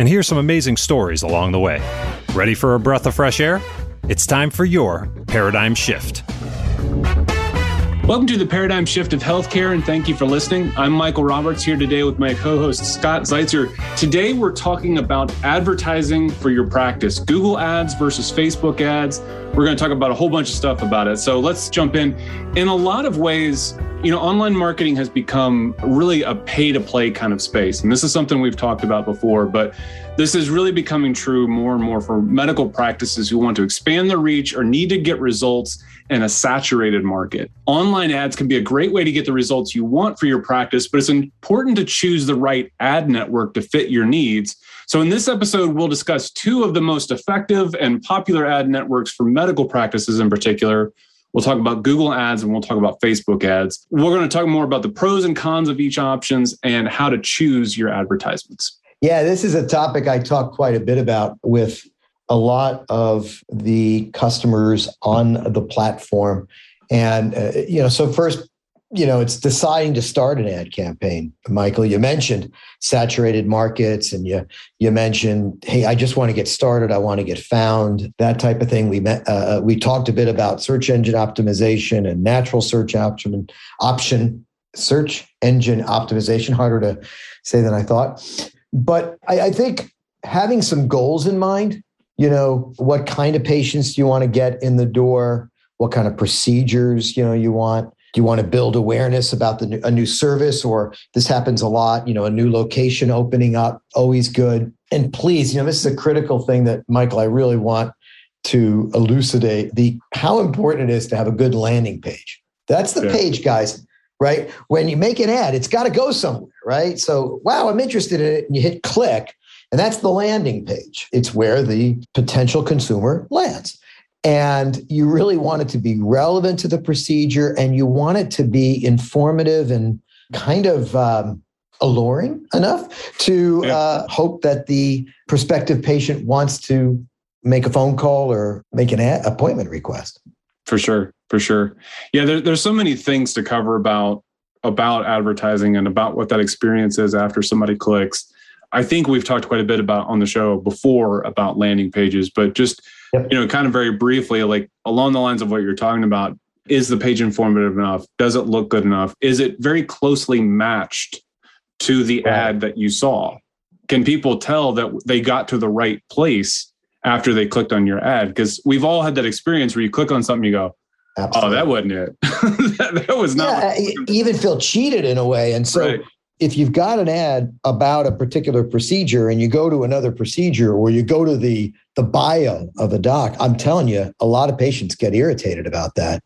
and hear some amazing stories along the way. Ready for a breath of fresh air? It's time for your paradigm shift. Welcome to the Paradigm Shift of Healthcare, and thank you for listening. I'm Michael Roberts here today with my co host Scott Zeitzer. Today, we're talking about advertising for your practice Google ads versus Facebook ads. We're going to talk about a whole bunch of stuff about it. So let's jump in. In a lot of ways, you know, online marketing has become really a pay to play kind of space. And this is something we've talked about before, but this is really becoming true more and more for medical practices who want to expand their reach or need to get results in a saturated market. Online ads can be a great way to get the results you want for your practice, but it's important to choose the right ad network to fit your needs. So, in this episode, we'll discuss two of the most effective and popular ad networks for medical practices in particular. We'll talk about Google ads and we'll talk about Facebook ads. We're going to talk more about the pros and cons of each options and how to choose your advertisements. Yeah, this is a topic I talk quite a bit about with a lot of the customers on the platform. And, uh, you know, so first, you know, it's deciding to start an ad campaign. Michael, you mentioned saturated markets and you, you mentioned, hey, I just want to get started. I want to get found, that type of thing. We met, uh, uh we talked a bit about search engine optimization and natural search option, option search engine optimization, harder to say than I thought. But I, I think having some goals in mind you know what kind of patients do you want to get in the door what kind of procedures you know you want do you want to build awareness about the a new service or this happens a lot you know a new location opening up always good and please you know this is a critical thing that michael i really want to elucidate the how important it is to have a good landing page that's the yeah. page guys right when you make an ad it's got to go somewhere right so wow i'm interested in it and you hit click and that's the landing page. It's where the potential consumer lands. And you really want it to be relevant to the procedure and you want it to be informative and kind of um, alluring enough to yeah. uh, hope that the prospective patient wants to make a phone call or make an a- appointment request. For sure, for sure. Yeah, there, there's so many things to cover about about advertising and about what that experience is after somebody clicks. I think we've talked quite a bit about on the show before about landing pages, but just yep. you know, kind of very briefly, like along the lines of what you're talking about, is the page informative enough? Does it look good enough? Is it very closely matched to the right. ad that you saw? Can people tell that they got to the right place after they clicked on your ad? Because we've all had that experience where you click on something, you go, Absolutely. "Oh, that wasn't it. that, that, was not." Yeah, even feel cheated in a way, and so right if you've got an ad about a particular procedure and you go to another procedure or you go to the the bio of a doc i'm telling you a lot of patients get irritated about that.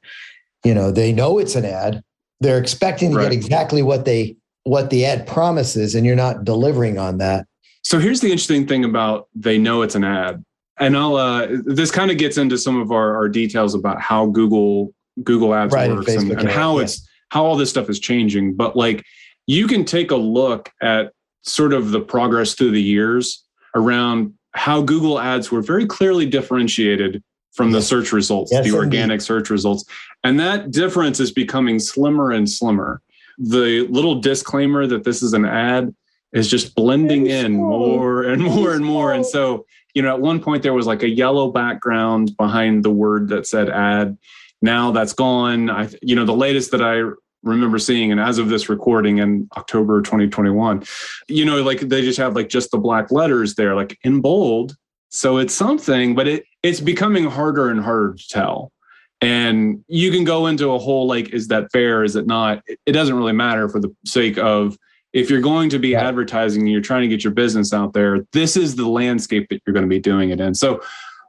You know they know it's an ad. They're expecting to right. get exactly what they what the ad promises and you're not delivering on that. So here's the interesting thing about they know it's an ad. And i'll uh, this kind of gets into some of our, our details about how google google ads right, works and, and, how yeah. it's how all this stuff is changing. But like you can take a look at sort of the progress through the years around how Google ads were very clearly differentiated from the search results, yes, the indeed. organic search results. And that difference is becoming slimmer and slimmer. The little disclaimer that this is an ad is just blending in more and more and more. And so, you know, at one point there was like a yellow background behind the word that said ad. Now that's gone. I, you know, the latest that I remember seeing and as of this recording in october 2021 you know like they just have like just the black letters there like in bold. So it's something but it it's becoming harder and harder to tell. And you can go into a whole like is that fair is it not? It doesn't really matter for the sake of if you're going to be advertising and you're trying to get your business out there this is the landscape that you're going to be doing it in. So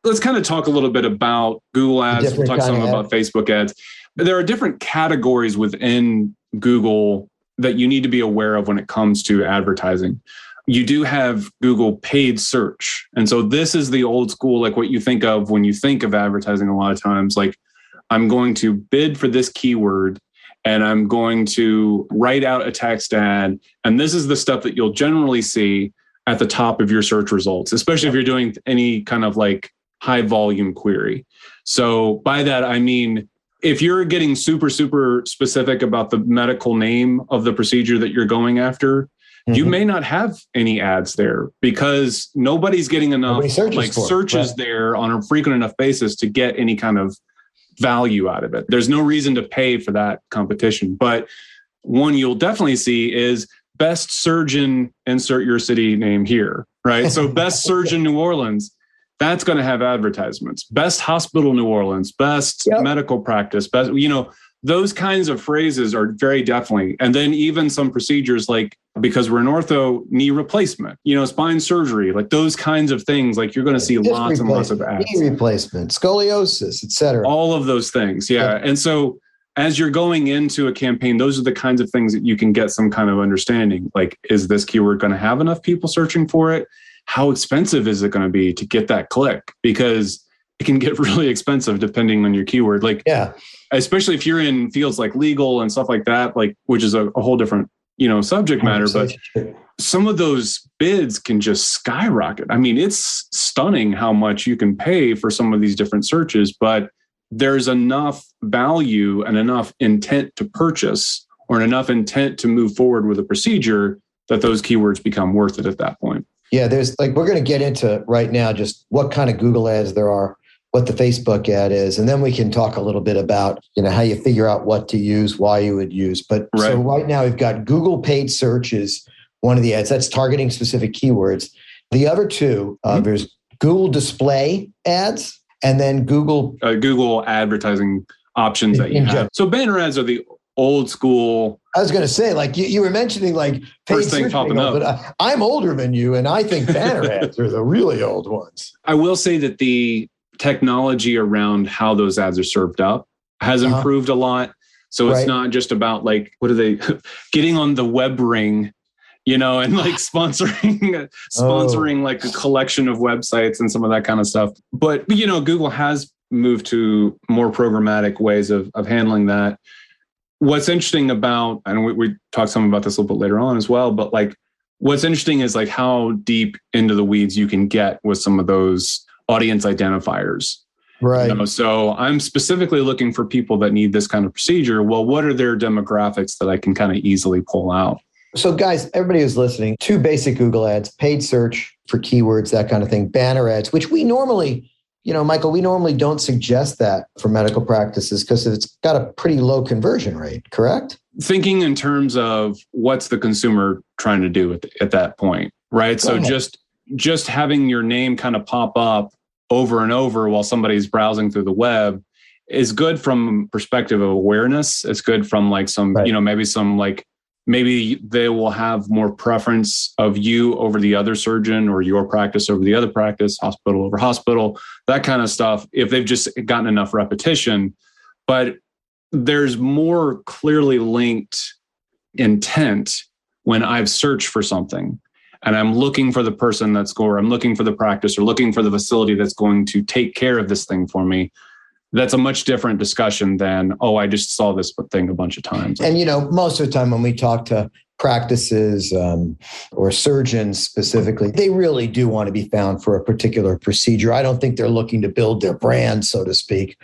let's kind of talk a little bit about google ads. We'll talk some about facebook ads there are different categories within Google that you need to be aware of when it comes to advertising. you do have Google paid search. And so this is the old school, like what you think of when you think of advertising a lot of times. Like, I'm going to bid for this keyword and I'm going to write out a text ad. And this is the stuff that you'll generally see at the top of your search results, especially if you're doing any kind of like high volume query. So by that, I mean, if you're getting super, super specific about the medical name of the procedure that you're going after, mm-hmm. you may not have any ads there because nobody's getting enough Nobody like searches right. there on a frequent enough basis to get any kind of value out of it. There's no reason to pay for that competition. But one you'll definitely see is best surgeon, insert your city name here, right? So, best surgeon New Orleans, that's going to have advertisements. Best hospital New Orleans, best yep. medical practice, best, you know, those kinds of phrases are very definitely. And then even some procedures like because we're in ortho, knee replacement, you know, spine surgery, like those kinds of things. Like you're going to see lots and lots of ads. Knee replacement, scoliosis, etc. All of those things. Yeah. yeah. And so as you're going into a campaign, those are the kinds of things that you can get some kind of understanding. Like, is this keyword going to have enough people searching for it? How expensive is it going to be to get that click? Because it can get really expensive depending on your keyword. Like, yeah, especially if you're in fields like legal and stuff like that, like which is a, a whole different you know subject matter. But some of those bids can just skyrocket. I mean, it's stunning how much you can pay for some of these different searches, but there's enough value and enough intent to purchase or enough intent to move forward with a procedure that those keywords become worth it at that point. Yeah, there's like we're going to get into right now just what kind of Google ads there are, what the Facebook ad is, and then we can talk a little bit about you know how you figure out what to use, why you would use. But right. so right now we've got Google paid search is one of the ads that's targeting specific keywords. The other two, uh, mm-hmm. there's Google display ads and then Google uh, Google advertising options that you have. So banner ads are the old school. I was going to say, like you, you were mentioning, like first thing popping up. But I, am older than you, and I think banner ads are the really old ones. I will say that the technology around how those ads are served up has uh-huh. improved a lot. So it's right. not just about like what are they getting on the web ring you know, and like sponsoring sponsoring oh. like a collection of websites and some of that kind of stuff. But you know, Google has moved to more programmatic ways of of handling that. What's interesting about, and we, we talk some about this a little bit later on as well, but like what's interesting is like how deep into the weeds you can get with some of those audience identifiers. Right. You know, so I'm specifically looking for people that need this kind of procedure. Well, what are their demographics that I can kind of easily pull out? So, guys, everybody who's listening, two basic Google ads, paid search for keywords, that kind of thing, banner ads, which we normally, you know, Michael, we normally don't suggest that for medical practices because it's got a pretty low conversion rate, correct? Thinking in terms of what's the consumer trying to do at, at that point, right? Go so ahead. just just having your name kind of pop up over and over while somebody's browsing through the web is good from perspective of awareness. It's good from like some, right. you know, maybe some like maybe they will have more preference of you over the other surgeon or your practice over the other practice, hospital over hospital, that kind of stuff, if they've just gotten enough repetition. But there's more clearly linked intent when I've searched for something and I'm looking for the person that's going, I'm looking for the practice or looking for the facility that's going to take care of this thing for me that's a much different discussion than oh i just saw this thing a bunch of times. And you know most of the time when we talk to practices um, or surgeons specifically they really do want to be found for a particular procedure. I don't think they're looking to build their brand so to speak.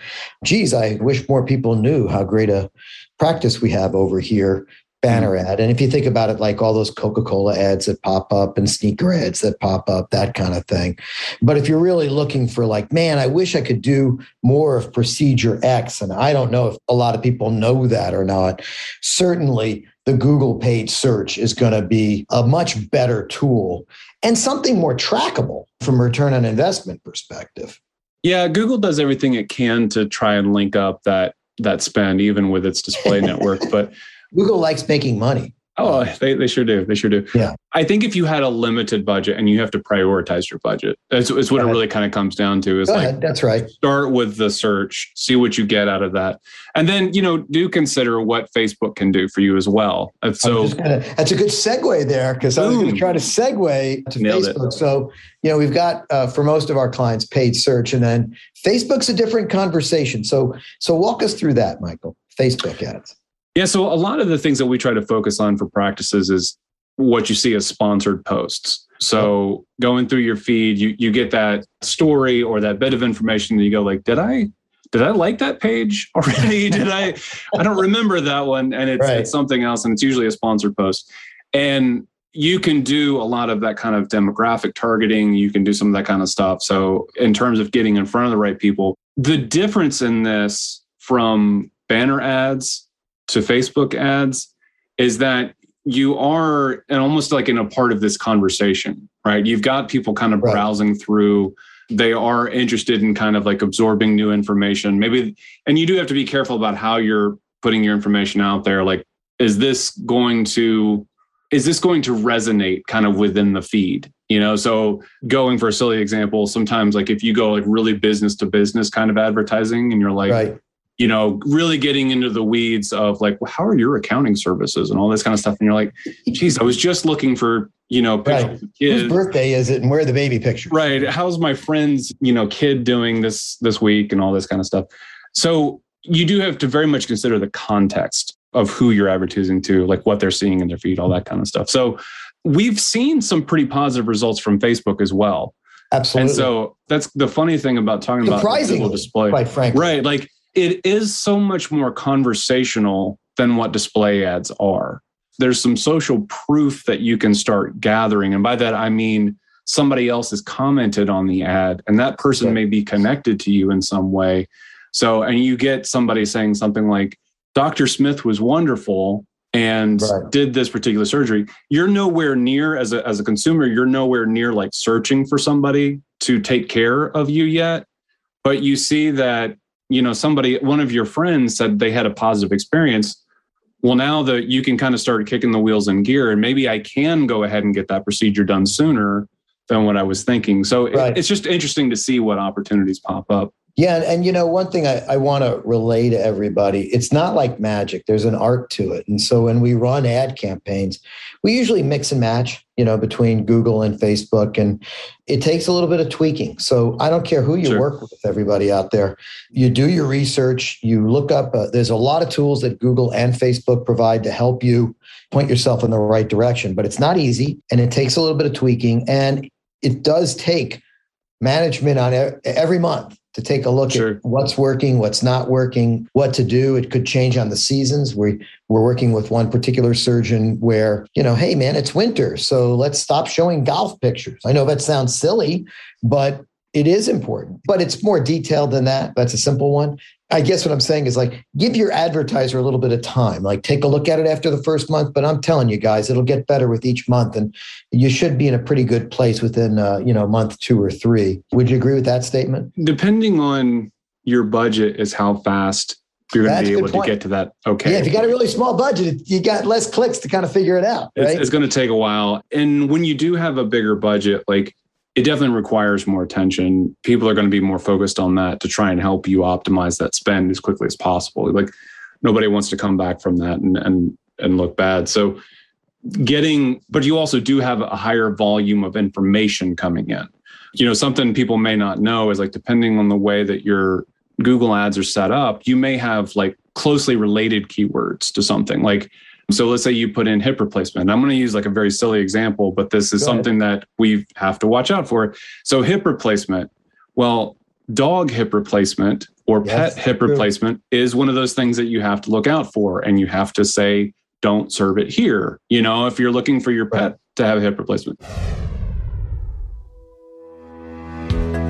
Geez i wish more people knew how great a practice we have over here banner mm-hmm. ad. And if you think about it, like all those Coca Cola ads that pop up and sneaker ads that pop up, that kind of thing. But if you're really looking for, like, man, I wish I could do more of procedure X, and I don't know if a lot of people know that or not, certainly the Google paid search is going to be a much better tool and something more trackable from return on investment perspective. Yeah, Google does everything it can to try and link up that that spend even with its display network but Google likes making money. Oh, they, they sure do. They sure do. Yeah. I think if you had a limited budget and you have to prioritize your budget, that's, that's what it really kind of comes down to is Go like, ahead. that's right. Start with the search, see what you get out of that. And then, you know, do consider what Facebook can do for you as well. So gonna, that's a good segue there because I was going to try to segue to Facebook. It. So, you know, we've got uh, for most of our clients paid search and then Facebook's a different conversation. So, so walk us through that, Michael. Facebook ads. Yeah. So a lot of the things that we try to focus on for practices is what you see as sponsored posts. So going through your feed, you you get that story or that bit of information and you go like, did I did I like that page already? did I I don't remember that one. And it's, right. it's something else. And it's usually a sponsored post. And you can do a lot of that kind of demographic targeting. You can do some of that kind of stuff. So in terms of getting in front of the right people, the difference in this from banner ads to Facebook ads is that you are and almost like in a part of this conversation, right? You've got people kind of right. browsing through. They are interested in kind of like absorbing new information. Maybe, and you do have to be careful about how you're putting your information out there. Like, is this going to is this going to resonate kind of within the feed you know so going for a silly example sometimes like if you go like really business to business kind of advertising and you're like right you know, really getting into the weeds of like, well, how are your accounting services and all this kind of stuff. And you're like, geez, I was just looking for, you know, right. whose birthday is it and where are the baby pictures? Right. How's my friend's, you know, kid doing this this week and all this kind of stuff. So you do have to very much consider the context of who you're advertising to, like what they're seeing in their feed, all that kind of stuff. So we've seen some pretty positive results from Facebook as well. Absolutely. And so that's the funny thing about talking about the display. Quite frankly. Right. Like it is so much more conversational than what display ads are. There's some social proof that you can start gathering. And by that, I mean somebody else has commented on the ad and that person right. may be connected to you in some way. So, and you get somebody saying something like, Dr. Smith was wonderful and right. did this particular surgery. You're nowhere near, as a, as a consumer, you're nowhere near like searching for somebody to take care of you yet. But you see that you know somebody one of your friends said they had a positive experience. Well now that you can kind of start kicking the wheels in gear and maybe i can go ahead and get that procedure done sooner than what i was thinking. So right. it's just interesting to see what opportunities pop up yeah, and, and, you know, one thing I, I want to relay to everybody, it's not like magic. There's an art to it. And so when we run ad campaigns, we usually mix and match, you know, between Google and Facebook. And it takes a little bit of tweaking. So I don't care who you sure. work with, everybody out there. You do your research, you look up, uh, there's a lot of tools that Google and Facebook provide to help you point yourself in the right direction, but it's not easy and it takes a little bit of tweaking. And it does take management on every month to take a look sure. at what's working, what's not working, what to do. It could change on the seasons. We we're working with one particular surgeon where, you know, hey man, it's winter. So let's stop showing golf pictures. I know that sounds silly, but it is important, but it's more detailed than that. That's a simple one. I guess what I'm saying is like give your advertiser a little bit of time. Like take a look at it after the first month, but I'm telling you guys, it'll get better with each month, and you should be in a pretty good place within uh, you know month two or three. Would you agree with that statement? Depending on your budget, is how fast you're going to be able to get to that. Okay. Yeah, if you got a really small budget, you got less clicks to kind of figure it out. Right? It's, it's going to take a while, and when you do have a bigger budget, like it definitely requires more attention. People are going to be more focused on that to try and help you optimize that spend as quickly as possible. Like nobody wants to come back from that and and and look bad. So getting but you also do have a higher volume of information coming in. You know, something people may not know is like depending on the way that your Google ads are set up, you may have like closely related keywords to something. Like so let's say you put in hip replacement. I'm going to use like a very silly example, but this is Go something ahead. that we have to watch out for. So hip replacement. Well, dog hip replacement or yes, pet hip true. replacement is one of those things that you have to look out for and you have to say don't serve it here. You know, if you're looking for your pet right. to have a hip replacement.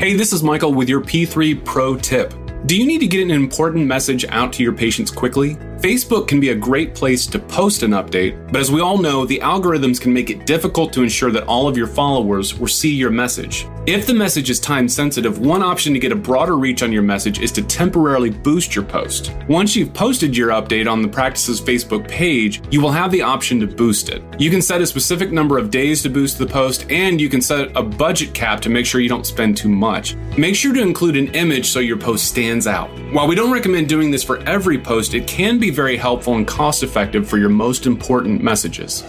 Hey, this is Michael with your P3 Pro tip. Do you need to get an important message out to your patients quickly? Facebook can be a great place to post an update, but as we all know, the algorithms can make it difficult to ensure that all of your followers will see your message. If the message is time sensitive, one option to get a broader reach on your message is to temporarily boost your post. Once you've posted your update on the Practices Facebook page, you will have the option to boost it. You can set a specific number of days to boost the post, and you can set a budget cap to make sure you don't spend too much. Make sure to include an image so your post stands out. While we don't recommend doing this for every post, it can be very helpful and cost effective for your most important messages.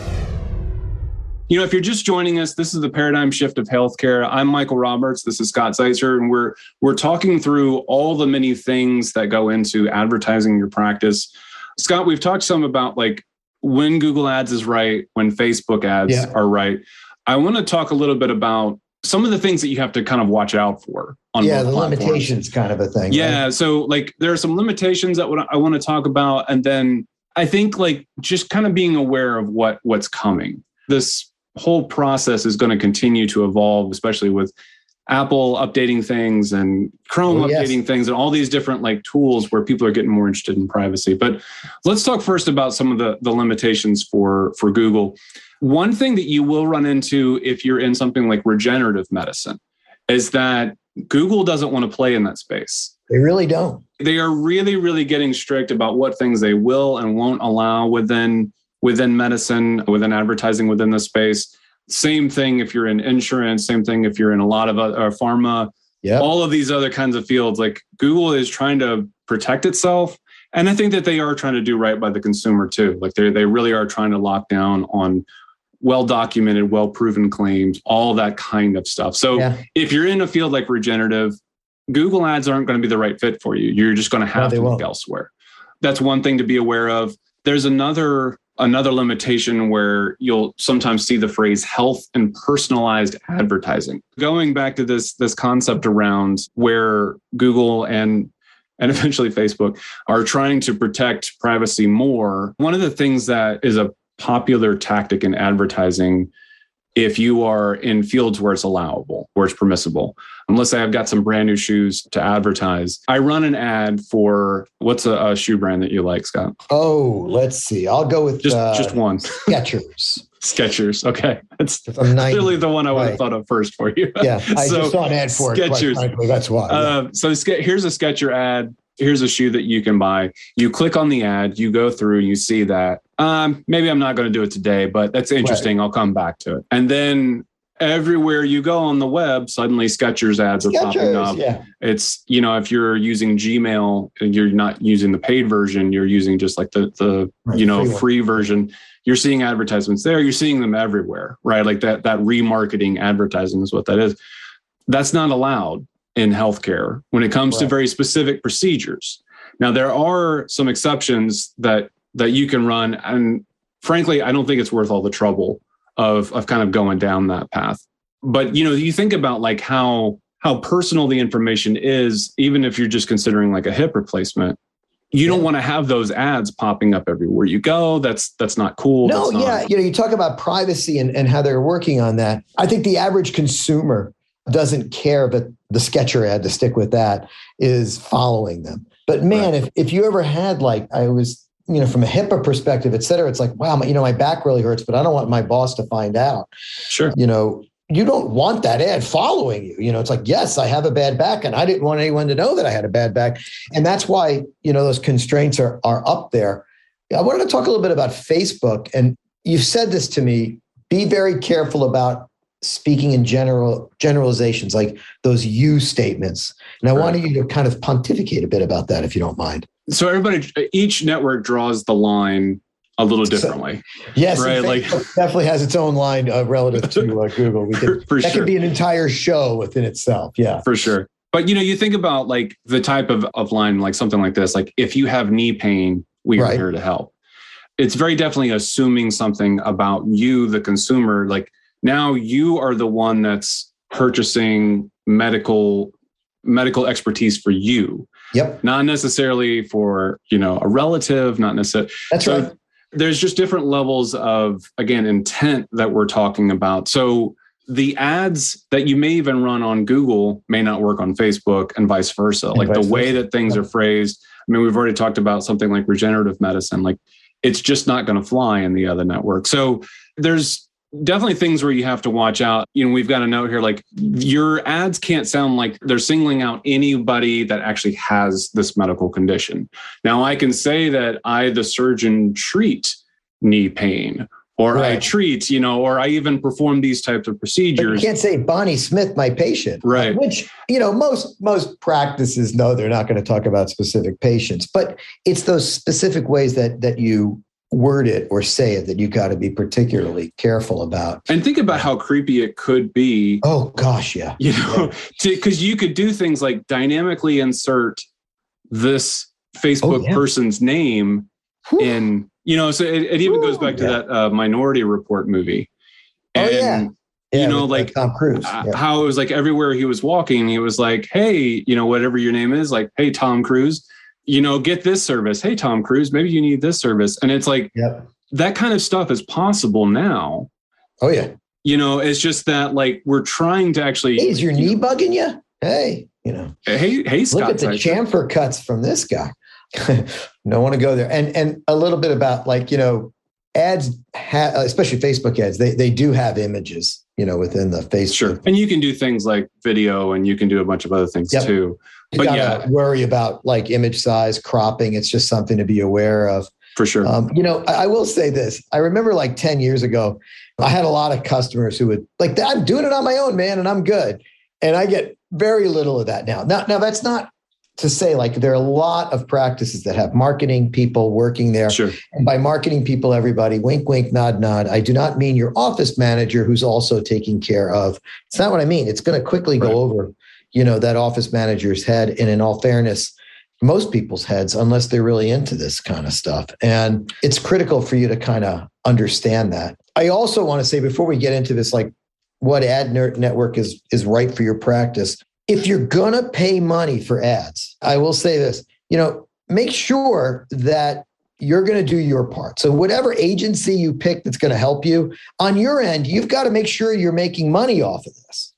You know, if you're just joining us, this is the paradigm shift of healthcare. I'm Michael Roberts. This is Scott Zeitzer, and we're we're talking through all the many things that go into advertising your practice. Scott, we've talked some about like when Google Ads is right, when Facebook ads yeah. are right. I want to talk a little bit about some of the things that you have to kind of watch out for on yeah the platforms. limitations kind of a thing yeah right? so like there are some limitations that i want to talk about and then i think like just kind of being aware of what what's coming this whole process is going to continue to evolve especially with apple updating things and chrome oh, updating yes. things and all these different like tools where people are getting more interested in privacy but let's talk first about some of the the limitations for for google one thing that you will run into if you're in something like regenerative medicine is that Google doesn't want to play in that space. They really don't. They are really, really getting strict about what things they will and won't allow within within medicine, within advertising, within the space. Same thing if you're in insurance. Same thing if you're in a lot of uh, pharma. Yeah. All of these other kinds of fields, like Google is trying to protect itself, and I think that they are trying to do right by the consumer too. Like they they really are trying to lock down on well documented, well proven claims, all that kind of stuff. So yeah. if you're in a field like regenerative, Google ads aren't going to be the right fit for you. You're just going to have no, to won't. look elsewhere. That's one thing to be aware of. There's another another limitation where you'll sometimes see the phrase health and personalized advertising. Going back to this this concept around where Google and and eventually Facebook are trying to protect privacy more. One of the things that is a popular tactic in advertising if you are in fields where it's allowable, where it's permissible. And let's say I've got some brand new shoes to advertise. I run an ad for what's a, a shoe brand that you like, Scott? Oh, let's see. I'll go with just uh, just one. Skechers. Skechers. Okay, that's clearly the one I would have right. thought of first for you. Yeah, I so, just saw an ad for Skechers. it. that's why. Yeah. Uh, so here's a Sketcher ad here's a shoe that you can buy. You click on the ad, you go through, you see that. Um, maybe I'm not going to do it today, but that's interesting. Right. I'll come back to it. And then everywhere you go on the web, suddenly Skechers ads are Skechers, popping up. Yeah. It's, you know, if you're using Gmail, and you're not using the paid version, you're using just like the, the right, you know, free, free version. You're seeing advertisements there. You're seeing them everywhere, right? Like that, that remarketing advertising is what that is. That's not allowed in healthcare when it comes right. to very specific procedures. Now there are some exceptions that that you can run, and frankly, I don't think it's worth all the trouble of of kind of going down that path. But you know, you think about like how how personal the information is, even if you're just considering like a hip replacement. You don't want to have those ads popping up everywhere you go. That's that's not cool. No, not, yeah. You know, you talk about privacy and, and how they're working on that. I think the average consumer doesn't care, but the Sketcher ad to stick with that is following them. But man, right. if, if you ever had like I was, you know, from a HIPAA perspective, et cetera, it's like, wow, my, you know, my back really hurts, but I don't want my boss to find out. Sure. You know, you don't want that ad following you. You know, it's like, yes, I have a bad back, and I didn't want anyone to know that I had a bad back. And that's why, you know, those constraints are are up there. I wanted to talk a little bit about Facebook. And you've said this to me. Be very careful about speaking in general generalizations like those you statements. And i right. wanted you to kind of pontificate a bit about that if you don't mind. So everybody each network draws the line a little differently so, yes right? like definitely has its own line uh, relative to uh, google. We could, for, for that sure. could be an entire show within itself yeah. For sure. But you know you think about like the type of, of line like something like this like if you have knee pain we are here to help. It's very definitely assuming something about you the consumer like now you are the one that's purchasing medical medical expertise for you yep not necessarily for you know a relative not necessarily that's so right there's just different levels of again intent that we're talking about so the ads that you may even run on google may not work on facebook and vice versa and like vice the way versa. that things are phrased I mean, we've already talked about something like regenerative medicine. Like it's just not going to fly in the other network. So there's definitely things where you have to watch out. You know, we've got a note here like your ads can't sound like they're singling out anybody that actually has this medical condition. Now, I can say that I, the surgeon, treat knee pain or right. I treat, you know, or I even perform these types of procedures. But you can't say Bonnie Smith, my patient, right? Which you know, most most practices know they're not going to talk about specific patients, but it's those specific ways that that you word it or say it that you got to be particularly careful about. And think about how creepy it could be. Oh gosh, yeah. You know, because yeah. you could do things like dynamically insert this Facebook oh, yeah. person's name Whew. in, you know, so it, it even Whew, goes back to yeah. that uh, Minority Report movie. And, oh yeah. You know, like uh, Tom Cruise. Yeah. How it was like everywhere he was walking, he was like, "Hey, you know, whatever your name is, like, hey, Tom Cruise." You know, get this service. Hey, Tom Cruise, maybe you need this service. And it's like yep. that kind of stuff is possible now. Oh, yeah. You know, it's just that like we're trying to actually. Hey, is your knee know, bugging you? Hey, you know. Hey, hey, Scott. Look at the chamfer cuts from this guy. Don't want to go there. And and a little bit about like you know ads, ha- especially Facebook ads. They they do have images. You know, within the Facebook. Sure, and you can do things like video, and you can do a bunch of other things yep. too but yeah, worry about like image size, cropping. It's just something to be aware of. For sure. Um, you know, I, I will say this. I remember like 10 years ago, I had a lot of customers who would like, I'm doing it on my own, man, and I'm good. And I get very little of that now. Now, now that's not to say like there are a lot of practices that have marketing people working there. Sure. And by marketing people, everybody, wink, wink, nod, nod. I do not mean your office manager who's also taking care of. It's not what I mean. It's going to quickly right. go over you know that office manager's head and in all fairness most people's heads unless they're really into this kind of stuff and it's critical for you to kind of understand that i also want to say before we get into this like what ad network is is right for your practice if you're going to pay money for ads i will say this you know make sure that you're going to do your part. So, whatever agency you pick that's going to help you on your end, you've got to make sure you're making money off of this.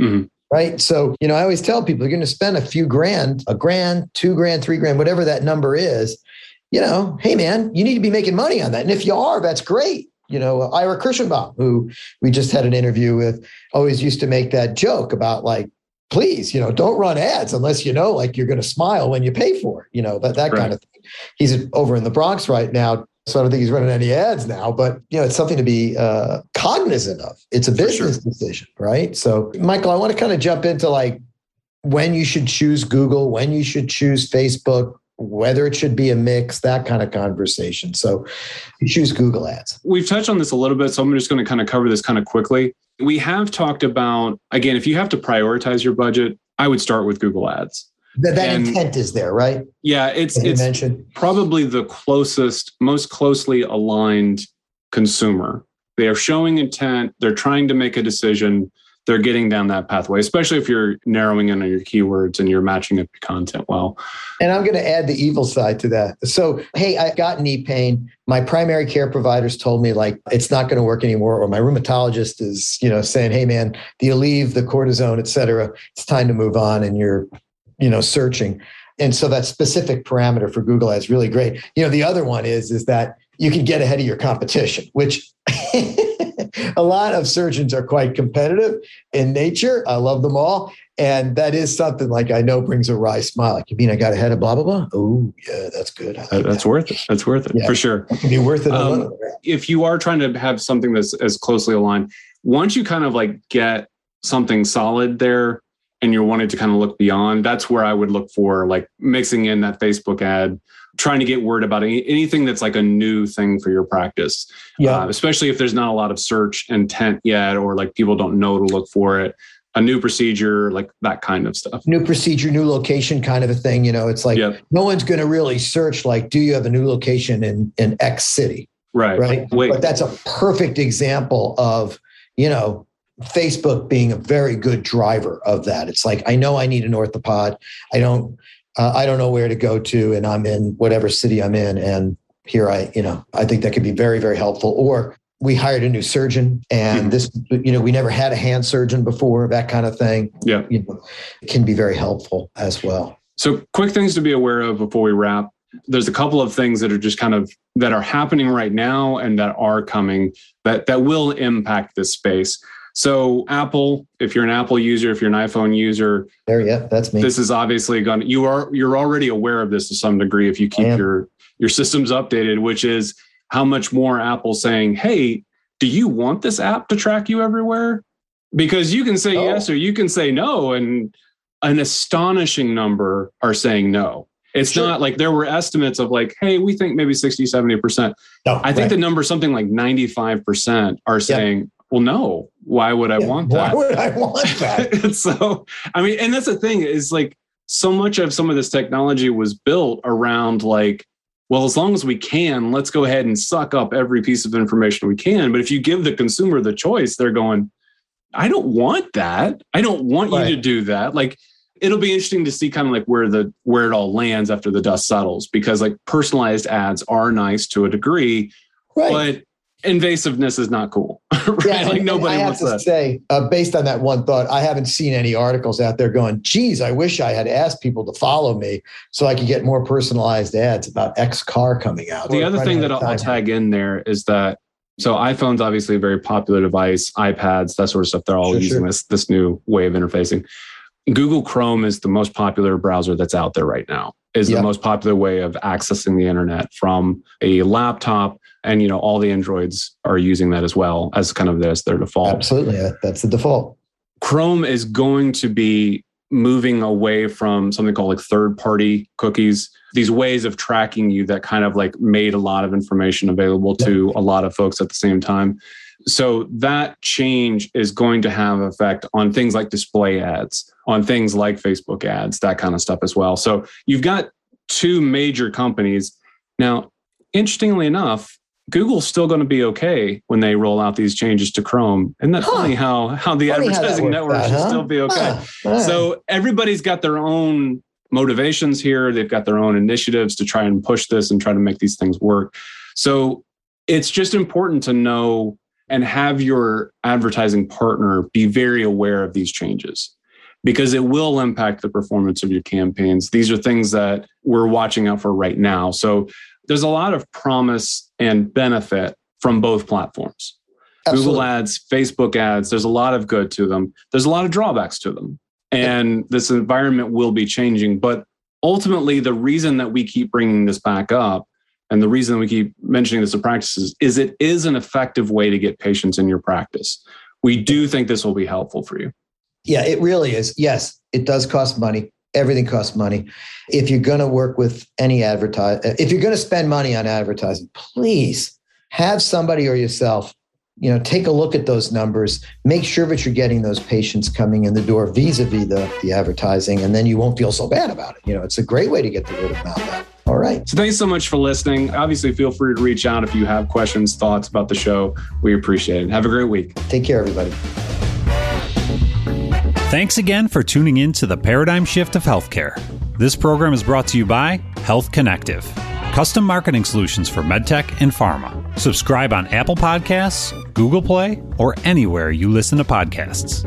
Mm-hmm right? So, you know, I always tell people you're going to spend a few grand, a grand, two grand, three grand, whatever that number is. You know, hey man, you need to be making money on that. And if you are, that's great. You know, Ira Kirschenbaum, who we just had an interview with, always used to make that joke about like, please, you know, don't run ads unless you know like you're going to smile when you pay for it. You know, that that right. kind of thing. He's over in the Bronx right now so I don't think he's running any ads now, but you know, it's something to be uh, cognizant of. It's a business sure. decision, right? So, Michael, I want to kind of jump into like when you should choose Google, when you should choose Facebook, whether it should be a mix, that kind of conversation. So, you choose Google Ads. We've touched on this a little bit, so I'm just going to kind of cover this kind of quickly. We have talked about again, if you have to prioritize your budget, I would start with Google Ads. That, that and, intent is there, right? Yeah, it's it's mentioned. probably the closest, most closely aligned consumer. They are showing intent. They're trying to make a decision. They're getting down that pathway, especially if you're narrowing in on your keywords and you're matching up your content well. And I'm going to add the evil side to that. So, hey, I got knee pain. My primary care providers told me like it's not going to work anymore, or my rheumatologist is, you know, saying, "Hey, man, the Aleve, the cortisone, et cetera, it's time to move on, and you're you know searching and so that specific parameter for google is really great you know the other one is is that you can get ahead of your competition which a lot of surgeons are quite competitive in nature i love them all and that is something like I know brings a wry smile. Like, you mean I got ahead of blah blah blah? Oh, yeah, that's good. Like that's that. worth it. That's worth it yeah. for sure. It be worth it. Um, if you are trying to have something that's as closely aligned, once you kind of like get something solid there, and you're wanting to kind of look beyond, that's where I would look for like mixing in that Facebook ad, trying to get word about any, anything that's like a new thing for your practice. Yeah. Uh, especially if there's not a lot of search intent yet, or like people don't know to look for it. A new procedure, like that kind of stuff. New procedure, new location, kind of a thing. You know, it's like yep. no one's going to really search like, do you have a new location in in X city? Right. Right. Wait. But that's a perfect example of you know Facebook being a very good driver of that. It's like I know I need an orthopod. I don't uh, I don't know where to go to, and I'm in whatever city I'm in, and here I you know I think that could be very very helpful. Or we hired a new surgeon, and mm-hmm. this you know we never had a hand surgeon before, that kind of thing. Yeah, you know, can be very helpful as well. So, quick things to be aware of before we wrap. There's a couple of things that are just kind of that are happening right now and that are coming that that will impact this space. So Apple, if you're an Apple user, if you're an iPhone user, there, yeah, that's me. This is obviously going. You are you're already aware of this to some degree if you keep your your systems updated, which is how much more Apple saying, "Hey, do you want this app to track you everywhere?" Because you can say oh. yes or you can say no, and an astonishing number are saying no. It's sure. not like there were estimates of like, hey, we think maybe 60, 70%. No, I think right. the number something like 95% are saying, yep. Well, no, why would I yeah, want that? Why would I want that? so, I mean, and that's the thing is like so much of some of this technology was built around like, well, as long as we can, let's go ahead and suck up every piece of information we can. But if you give the consumer the choice, they're going, I don't want that. I don't want right. you to do that. Like it'll be interesting to see kind of like where the where it all lands after the dust settles because like personalized ads are nice to a degree, right. but invasiveness is not cool. right? Yeah, like nobody I have to that. say, uh, based on that one thought, I haven't seen any articles out there going, geez, I wish I had asked people to follow me so I could get more personalized ads about X car coming out. The other thing that I'll, I'll tag in there is that so iPhone's obviously a very popular device, iPads, that sort of stuff. They're all sure, using sure. this this new way of interfacing. Google Chrome is the most popular browser that's out there right now. Is yep. the most popular way of accessing the internet from a laptop, and you know all the Androids are using that as well as kind of this their default. Absolutely, that's the default. Chrome is going to be moving away from something called like third party cookies these ways of tracking you that kind of like made a lot of information available to a lot of folks at the same time so that change is going to have effect on things like display ads on things like facebook ads that kind of stuff as well so you've got two major companies now interestingly enough Google's still going to be okay when they roll out these changes to Chrome. Isn't that huh. funny how how the funny advertising how network that, should huh? still be okay? Huh. So everybody's got their own motivations here. They've got their own initiatives to try and push this and try to make these things work. So it's just important to know and have your advertising partner be very aware of these changes because it will impact the performance of your campaigns. These are things that we're watching out for right now. So there's a lot of promise and benefit from both platforms. Absolutely. Google ads, Facebook ads, there's a lot of good to them. There's a lot of drawbacks to them and this environment will be changing. But ultimately, the reason that we keep bringing this back up and the reason we keep mentioning this in practices is it is an effective way to get patients in your practice. We do think this will be helpful for you. Yeah, it really is. Yes, it does cost money. Everything costs money. If you're going to work with any advertise, uh, if you're going to spend money on advertising, please have somebody or yourself you know take a look at those numbers. Make sure that you're getting those patients coming in the door vis-a-vis the, the advertising and then you won't feel so bad about it. You know it's a great way to get the word of mouth out. All right. So thanks so much for listening. Obviously feel free to reach out if you have questions thoughts about the show. We appreciate it. Have a great week. Take care everybody thanks again for tuning in to the paradigm shift of healthcare this program is brought to you by health connective custom marketing solutions for medtech and pharma. Subscribe on Apple Podcasts, Google Play, or anywhere you listen to podcasts.